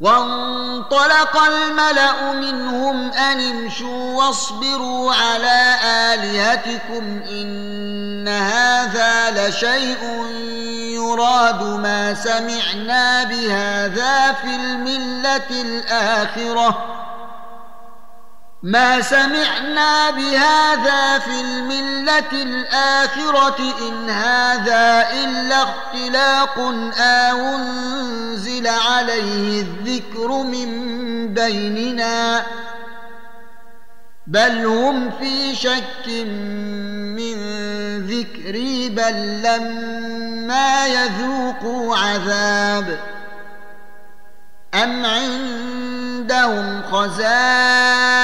وانطلق الملأ منهم أن امشوا واصبروا على آلهتكم إن هذا لشيء يراد ما سمعنا بهذا في الملة الآخرة. ما سمعنا بهذا في الملة الآخرة إن هذا إلا اختلاق أو أنزل عليه الذكر من بيننا. بل هم في شك من ذكري بل لما يذوقوا عذاب. أم عندهم خزائن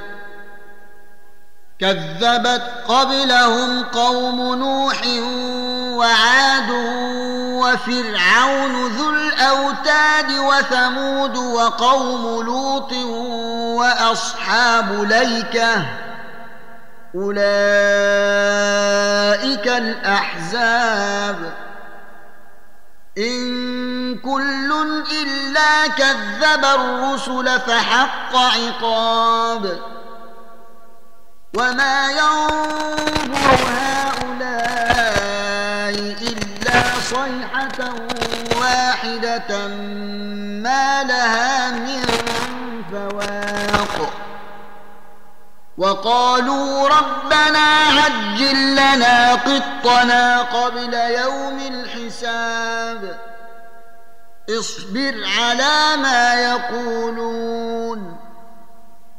كذبت قبلهم قوم نوح وعاد وفرعون ذو الأوتاد وثمود وقوم لوط وأصحاب ليكة. أولئك الأحزاب. إن كل إلا كذب الرسل فحق عقاب. وما ينظر هؤلاء إلا صيحة واحدة ما لها من فواق وقالوا ربنا عجل لنا قطنا قبل يوم الحساب اصبر على ما يقولون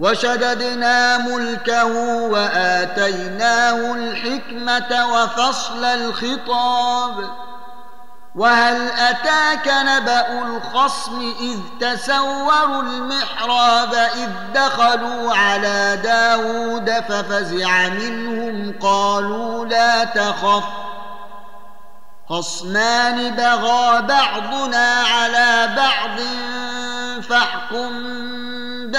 وشددنا ملكه وآتيناه الحكمة وفصل الخطاب. وهل أتاك نبأ الخصم إذ تسوروا المحراب إذ دخلوا على داود ففزع منهم قالوا لا تخف. خصمان بغى بعضنا على بعض فاحكم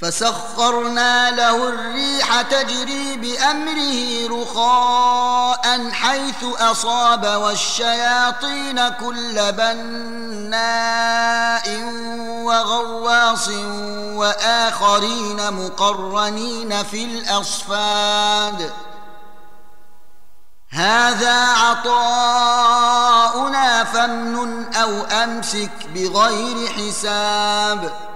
فسخرنا له الريح تجري بأمره رخاء حيث أصاب والشياطين كل بناء وغواص وآخرين مقرنين في الأصفاد. هذا عطاؤنا فامنن أو أمسك بغير حساب.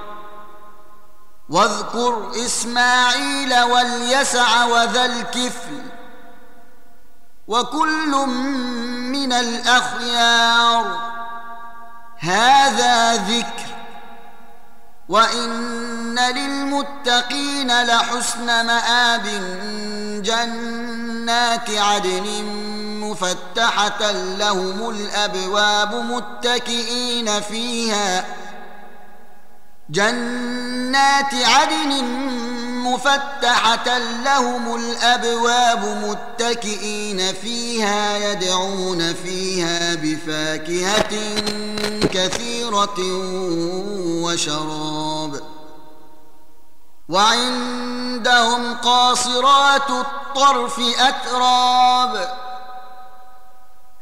واذكر إسماعيل واليسع وذا الكفل وكل من الأخيار هذا ذكر وإن للمتقين لحسن مآب جنات عدن مفتحة لهم الأبواب متكئين فيها جنات عدن مفتحة لهم الأبواب متكئين فيها يدعون فيها بفاكهة كثيرة وشراب وعندهم قاصرات الطرف أتراب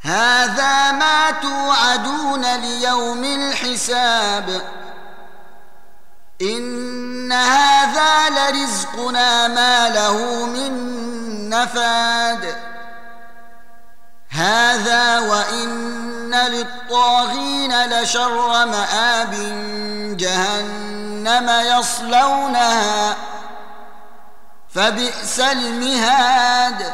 هذا ما توعدون ليوم الحساب ان هذا لرزقنا ما له من نفاد هذا وان للطاغين لشر مآب جهنم يصلونها فبئس المهاد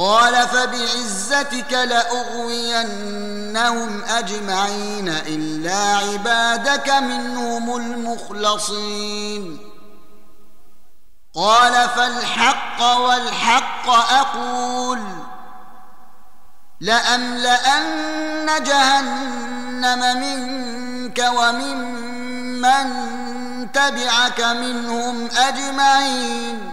قال فبعزتك لأغوينهم أجمعين إلا عبادك منهم المخلصين. قال فالحق والحق أقول لأملأن جهنم منك وممن من تبعك منهم أجمعين.